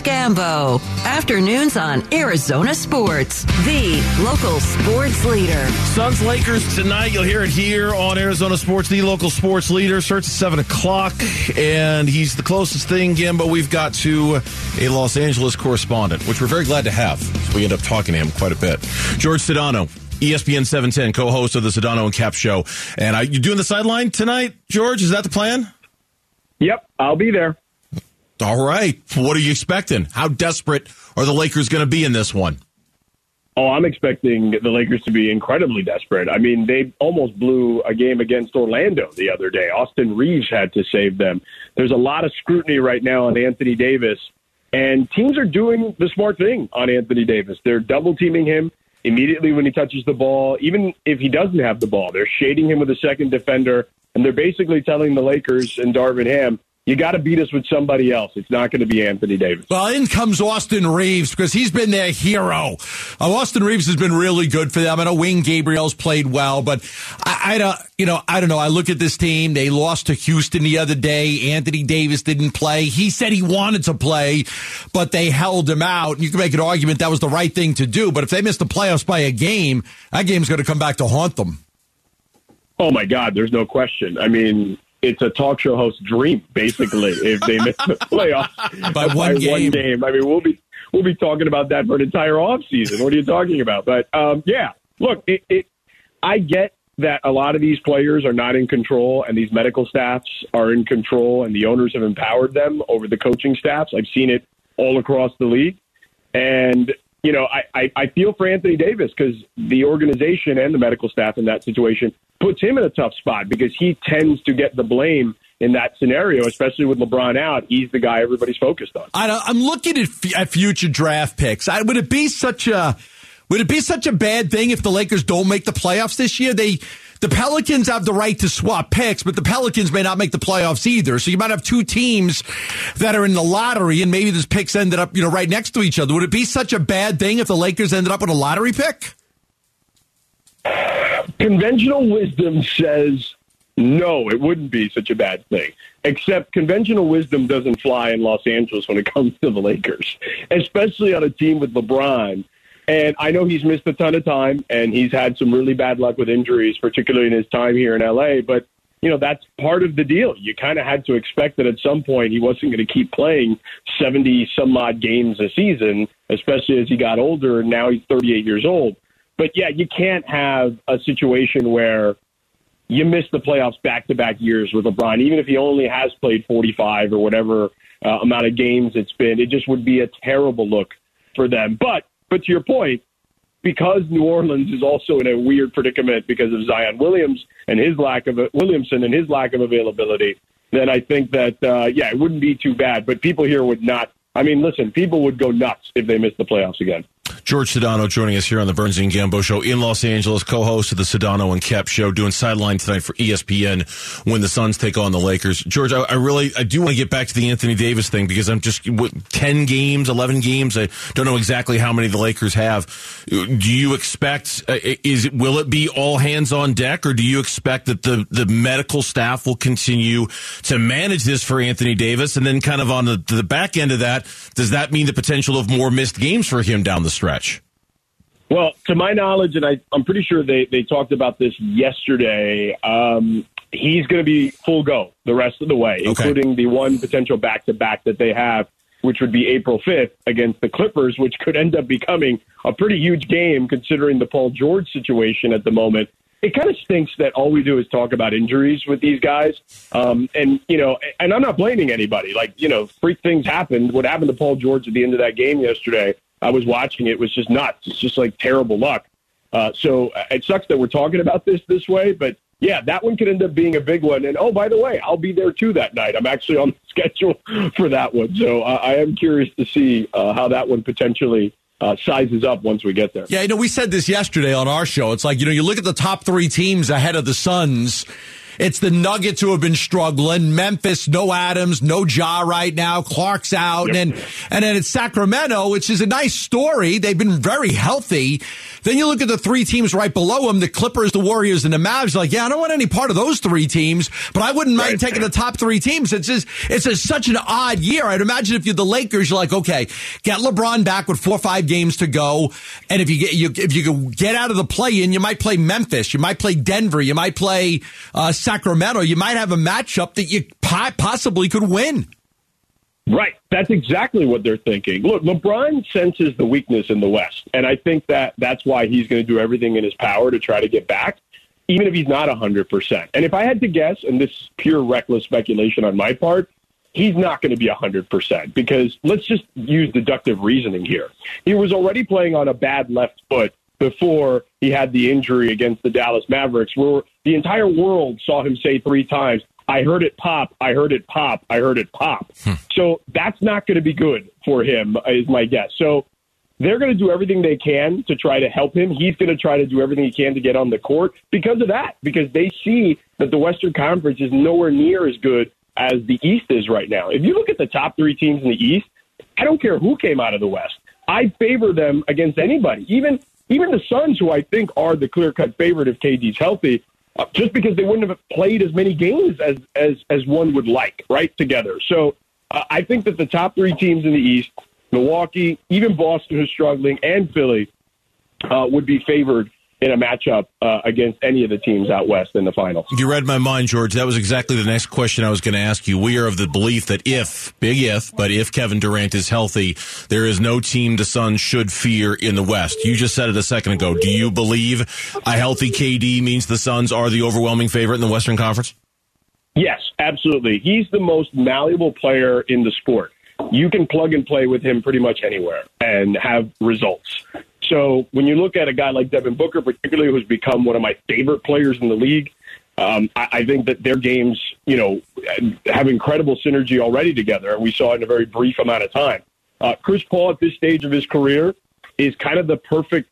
Gambo. Afternoons on Arizona Sports, the local sports leader. Suns Lakers tonight. You'll hear it here on Arizona Sports, the local sports leader. Starts at 7 o'clock, and he's the closest thing, Gambo, we've got to a Los Angeles correspondent, which we're very glad to have. So we end up talking to him quite a bit. George Sedano, ESPN 710, co-host of the Sedano and Kap Show. And are you doing the sideline tonight, George? Is that the plan? Yep, I'll be there. All right. What are you expecting? How desperate are the Lakers going to be in this one? Oh, I'm expecting the Lakers to be incredibly desperate. I mean, they almost blew a game against Orlando the other day. Austin Reaves had to save them. There's a lot of scrutiny right now on Anthony Davis, and teams are doing the smart thing on Anthony Davis. They're double teaming him immediately when he touches the ball, even if he doesn't have the ball. They're shading him with a second defender, and they're basically telling the Lakers and Darvin Ham, you got to beat us with somebody else. It's not going to be Anthony Davis. Well, in comes Austin Reaves because he's been their hero. Uh, Austin Reaves has been really good for them. I know Wenyen Gabriel's played well, but I, I don't, you know, I don't know. I look at this team. They lost to Houston the other day. Anthony Davis didn't play. He said he wanted to play, but they held him out. You can make an argument that was the right thing to do. But if they miss the playoffs by a game, that game's going to come back to haunt them. Oh my God, there's no question. I mean, it's a talk show host dream, basically, if they miss the playoffs by, one, by game. one game. I mean, we'll be we'll be talking about that for an entire off season. What are you talking about? But um, yeah, look, it, it, I get that a lot of these players are not in control, and these medical staffs are in control, and the owners have empowered them over the coaching staffs. I've seen it all across the league, and you know, I, I, I feel for Anthony Davis because the organization and the medical staff in that situation puts him in a tough spot because he tends to get the blame in that scenario, especially with LeBron out. He's the guy everybody's focused on. I, am looking at, f- at future draft picks. I, would it be such a would it be such a bad thing if the Lakers don't make the playoffs this year? They the Pelicans have the right to swap picks, but the Pelicans may not make the playoffs either. So you might have two teams that are in the lottery, and maybe those picks ended up, you know, right next to each other. Would it be such a bad thing if the Lakers ended up with a lottery pick? Conventional wisdom says no, it wouldn't be such a bad thing. Except conventional wisdom doesn't fly in Los Angeles when it comes to the Lakers, especially on a team with LeBron and I know he's missed a ton of time and he's had some really bad luck with injuries, particularly in his time here in LA. But, you know, that's part of the deal. You kind of had to expect that at some point he wasn't going to keep playing 70 some odd games a season, especially as he got older. And now he's 38 years old. But yeah, you can't have a situation where you miss the playoffs back to back years with LeBron, even if he only has played 45 or whatever uh, amount of games it's been. It just would be a terrible look for them. But but to your point, because New Orleans is also in a weird predicament because of Zion Williams and his lack of Williamson and his lack of availability, then I think that uh, yeah, it wouldn't be too bad. But people here would not. I mean, listen, people would go nuts if they missed the playoffs again. George Sedano joining us here on the Burns and Gambo Show in Los Angeles, co-host of the Sedano and Kap Show, doing sideline tonight for ESPN when the Suns take on the Lakers. George, I, I really, I do want to get back to the Anthony Davis thing because I'm just what, ten games, eleven games. I don't know exactly how many the Lakers have. Do you expect uh, is will it be all hands on deck, or do you expect that the the medical staff will continue to manage this for Anthony Davis, and then kind of on the, the back end of that, does that mean the potential of more missed games for him down the stretch? Well, to my knowledge, and I, I'm pretty sure they, they talked about this yesterday, um, he's going to be full go the rest of the way, okay. including the one potential back to back that they have, which would be April 5th against the Clippers, which could end up becoming a pretty huge game considering the Paul George situation at the moment. It kind of stinks that all we do is talk about injuries with these guys. Um, and, you know, and I'm not blaming anybody. Like, you know, freak things happened. What happened to Paul George at the end of that game yesterday I was watching it, was just nuts. It's just like terrible luck. Uh, so uh, it sucks that we're talking about this this way, but yeah, that one could end up being a big one. And oh, by the way, I'll be there too that night. I'm actually on the schedule for that one, so uh, I am curious to see uh, how that one potentially uh, sizes up once we get there. Yeah, you know, we said this yesterday on our show. It's like you know, you look at the top three teams ahead of the Suns It's the Nuggets who have been struggling. Memphis, no Adams, no Ja right now. Clarke's out. Yep. And, and then it's Sacramento, which is a nice story. They've been very healthy. Then you look at the three teams right below them, the Clippers, the Warriors, and the Mavs. Like, yeah, I don't want any part of those three teams, but I wouldn't mind taking the top three teams. It's just, it's a, such an odd year. I'd imagine if you're the Lakers, you're like, okay, get LeBron back with four or five games to go. And if you get, you, if you can get out of the play in, you might play Memphis, you might play Denver, you might play, uh, Sacramento. You might have a matchup that you possibly could win. Right. That's exactly what they're thinking. Look, LeBron senses the weakness in the West, and I think that that's why he's going to do everything in his power to try to get back, even if he's not 100%. And if I had to guess, and this is pure reckless speculation on my part, he's not going to be 100% because let's just use deductive reasoning here. He was already playing on a bad left foot before he had the injury against the Dallas Mavericks, where the entire world saw him say three times, I heard it pop. I heard it pop. I heard it pop. Hmm. So that's not going to be good for him, is my guess. So they're going to do everything they can to try to help him. He's going to try to do everything he can to get on the court because of that, because they see that the Western Conference is nowhere near as good as the East is right now. If you look at the top three teams in the East, I don't care who came out of the West. I favor them against anybody, even even the Suns, who I think are the clear cut favorite if KD's healthy uh, just because they wouldn't have played as many games as as as one would like, right? Together. So uh, I think that the top three teams in the East, Milwaukee, even Boston, who's struggling, and Philly, uh, would be favored in a matchup uh, against any of the teams out west in the finals. You read my mind, George. That was exactly the next question I was going to ask you. We are of the belief that if, big if, but if Kevin Durant is healthy, there is no team the Suns should fear in the West. You just said it a second ago. Do you believe a healthy KD means the Suns are the overwhelming favorite in the Western Conference? Yes, absolutely. He's the most malleable player in the sport. You can plug and play with him pretty much anywhere and have results. So when you look at a guy like Devin Booker, particularly who's become one of my favorite players in the league, um, I, I think that their games, you know, have incredible synergy already together, and we saw it in a very brief amount of time. Uh, Chris Paul at this stage of his career is kind of the perfect.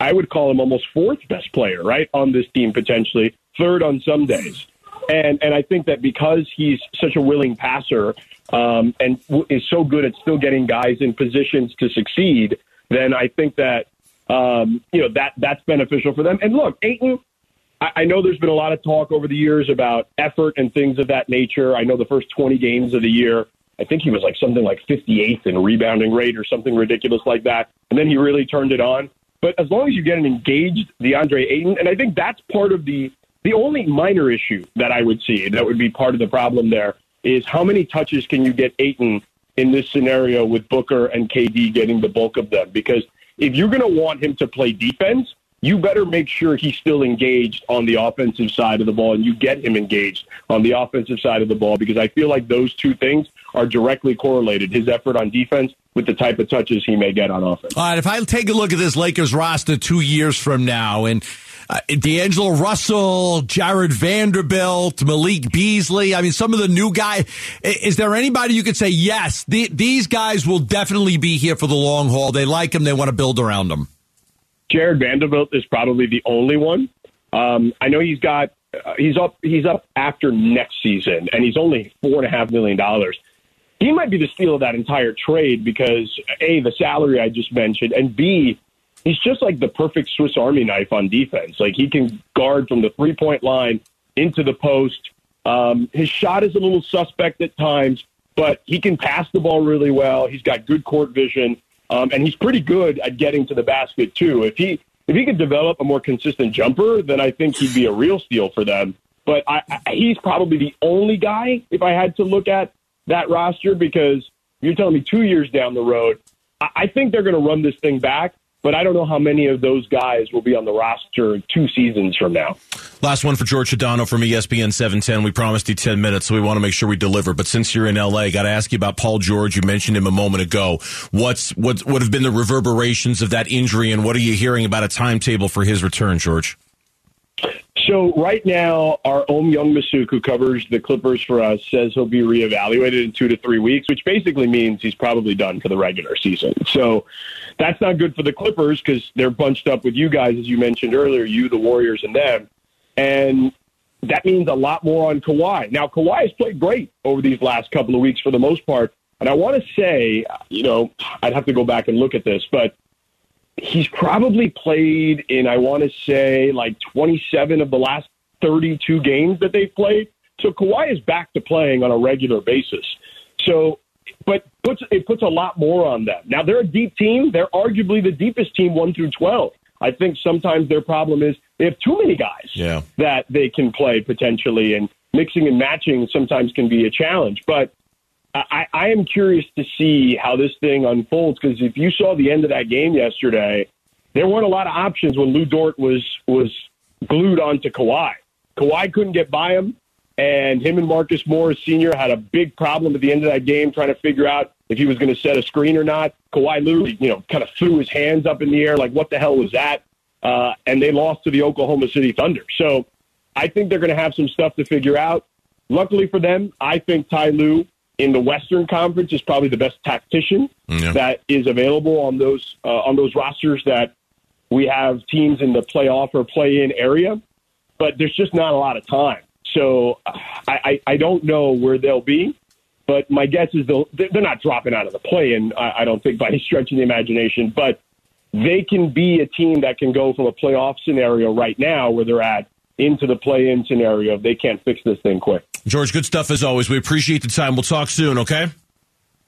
I would call him almost fourth best player, right, on this team potentially, third on some days. And and I think that because he's such a willing passer um, and w- is so good at still getting guys in positions to succeed, then I think that um, you know that that's beneficial for them. And look, Ayton, I, I know there's been a lot of talk over the years about effort and things of that nature. I know the first 20 games of the year, I think he was like something like 58th in rebounding rate or something ridiculous like that, and then he really turned it on. But as long as you get an engaged DeAndre Ayton, and I think that's part of the the only minor issue that I would see that would be part of the problem there is how many touches can you get Ayton in this scenario with Booker and KD getting the bulk of them? Because if you're going to want him to play defense, you better make sure he's still engaged on the offensive side of the ball and you get him engaged on the offensive side of the ball because I feel like those two things are directly correlated his effort on defense with the type of touches he may get on offense. All right, if I take a look at this Lakers roster two years from now and uh, D'Angelo Russell, Jarred Vanderbilt, Malik Beasley. I mean, some of the new guy. Is there anybody you could say, yes, the, these guys will definitely be here for the long haul? They like them. They want to build around them. Jarred Vanderbilt is probably the only one. Um, I know he's got uh, he's up he's up after next season, and he's only four and a half million dollars. He might be the steal of that entire trade because a the salary I just mentioned, and b he's just like the perfect Swiss Army knife on defense. Like he can guard from the three point line into the post. Um, his shot is a little suspect at times, but he can pass the ball really well. He's got good court vision, um, and he's pretty good at getting to the basket too. If he if he could develop a more consistent jumper, then I think he'd be a real steal for them. But I, I, he's probably the only guy if I had to look at that roster because you're telling me two years down the road, I, I think they're going to run this thing back but I don't know how many of those guys will be on the roster two seasons from now. Last one for George Sedano from ESPN 710. We promised you 10 minutes, so we want to make sure we deliver. But since you're in LA, got to ask you about Paul George. You mentioned him a moment ago. What's what would have been the reverberations of that injury, and what are you hearing about a timetable for his return, George? So right now, our Ohm Youngmisuk, who covers the Clippers for us, says he'll be reevaluated in two to three weeks, which basically means he's probably done for the regular season. So that's not good for the Clippers because they're bunched up with you guys, as you mentioned earlier, you, the Warriors, and them. And that means a lot more on Kawhi. Now, Kawhi has played great over these last couple of weeks for the most part. And I want to say, you know, I'd have to go back and look at this, but he's probably played in, I want to say, like 27 of the last 32 games that they've played. So Kawhi is back to playing on a regular basis. So, but puts it puts a lot more on them. Now they're a deep team. They're arguably the deepest team, one through 12. I think sometimes their problem is they have too many guys yeah. that they can play potentially, and mixing and matching sometimes can be a challenge. But I, I am curious to see how this thing unfolds because if you saw the end of that game yesterday, there weren't a lot of options when Lu Dort was was glued onto Kawhi. Kawhi couldn't get by him, and him and Marcus Morris Sr. had a big problem at the end of that game trying to figure out if he was going to set a screen or not. Kawhi literally, you know, kind of threw his hands up in the air like, "What the hell was that?" Uh, and they lost to the Oklahoma City Thunder. So I think they're going to have some stuff to figure out. Luckily for them, I think Ty Lue in the Western Conference is probably the best tactician Yeah. that is available on those uh, on those rosters that we have teams in the playoff or play in area. But there's just not a lot of time, so I, I, I don't know where they'll be. But my guess is they'll they're not dropping out of the play in. I, I don't think by any stretch of the imagination, but they can be a team that can go from a playoff scenario right now where they're at into the play in scenario if they can't fix this thing quick. George, good stuff as always. We appreciate the time. We'll talk soon, okay?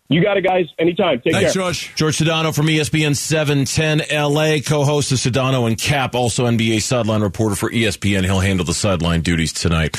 You got it, guys. Anytime. Take Thanks, care. George. George Sedano from ESPN 710 LA, co-host of Sedano and Kap, also NBA sideline reporter for ESPN. He'll handle the sideline duties tonight.